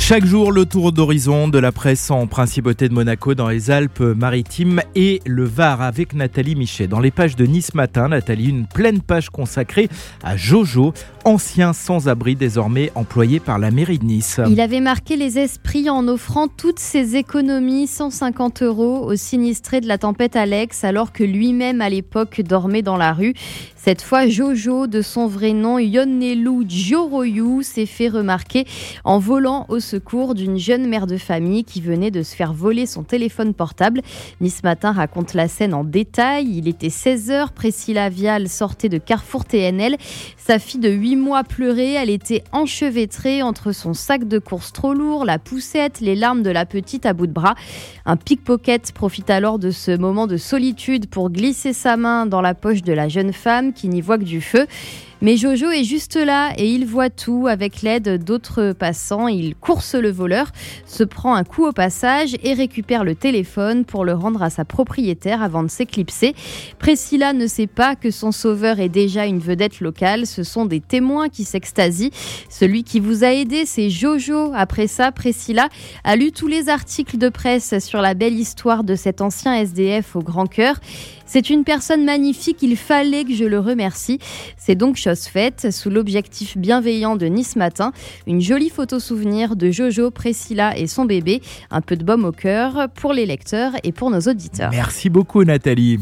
Chaque jour, le tour d'horizon de la presse en principauté de Monaco dans les Alpes-Maritimes et le Var avec Nathalie Michet. Dans les pages de Nice Matin, Nathalie, une pleine page consacrée à Jojo, ancien sans-abri désormais employé par la mairie de Nice. Il avait marqué les esprits en offrant toutes ses économies, 150 euros, aux sinistrés de la tempête Alex, alors que lui-même à l'époque dormait dans la rue. Cette fois, Jojo, de son vrai nom Yonnelu Joroyu, s'est fait remarquer en volant au secours d'une jeune mère de famille qui venait de se faire voler son téléphone portable. Nice Matin raconte la scène en détail. Il était 16h, Priscilla Vial sortait de Carrefour TNL. Sa fille de 8 mois pleurait, elle était enchevêtrée entre son sac de course trop lourd, la poussette, les larmes de la petite à bout de bras. Un pickpocket profite alors de ce moment de solitude pour glisser sa main dans la poche de la jeune femme qui n'y voit que du feu. Mais Jojo est juste là et il voit tout avec l'aide d'autres passants. Il course le voleur, se prend un coup au passage et récupère le téléphone pour le rendre à sa propriétaire avant de s'éclipser. Priscilla ne sait pas que son sauveur est déjà une vedette locale. Ce sont des témoins qui s'extasient. Celui qui vous a aidé, c'est Jojo. Après ça, Priscilla a lu tous les articles de presse sur la belle histoire de cet ancien SDF au grand cœur. C'est une personne magnifique, il fallait que je le remercie. C'est donc sous l'objectif bienveillant de Nice Matin, une jolie photo souvenir de Jojo, Priscilla et son bébé, un peu de baume au cœur pour les lecteurs et pour nos auditeurs. Merci beaucoup Nathalie.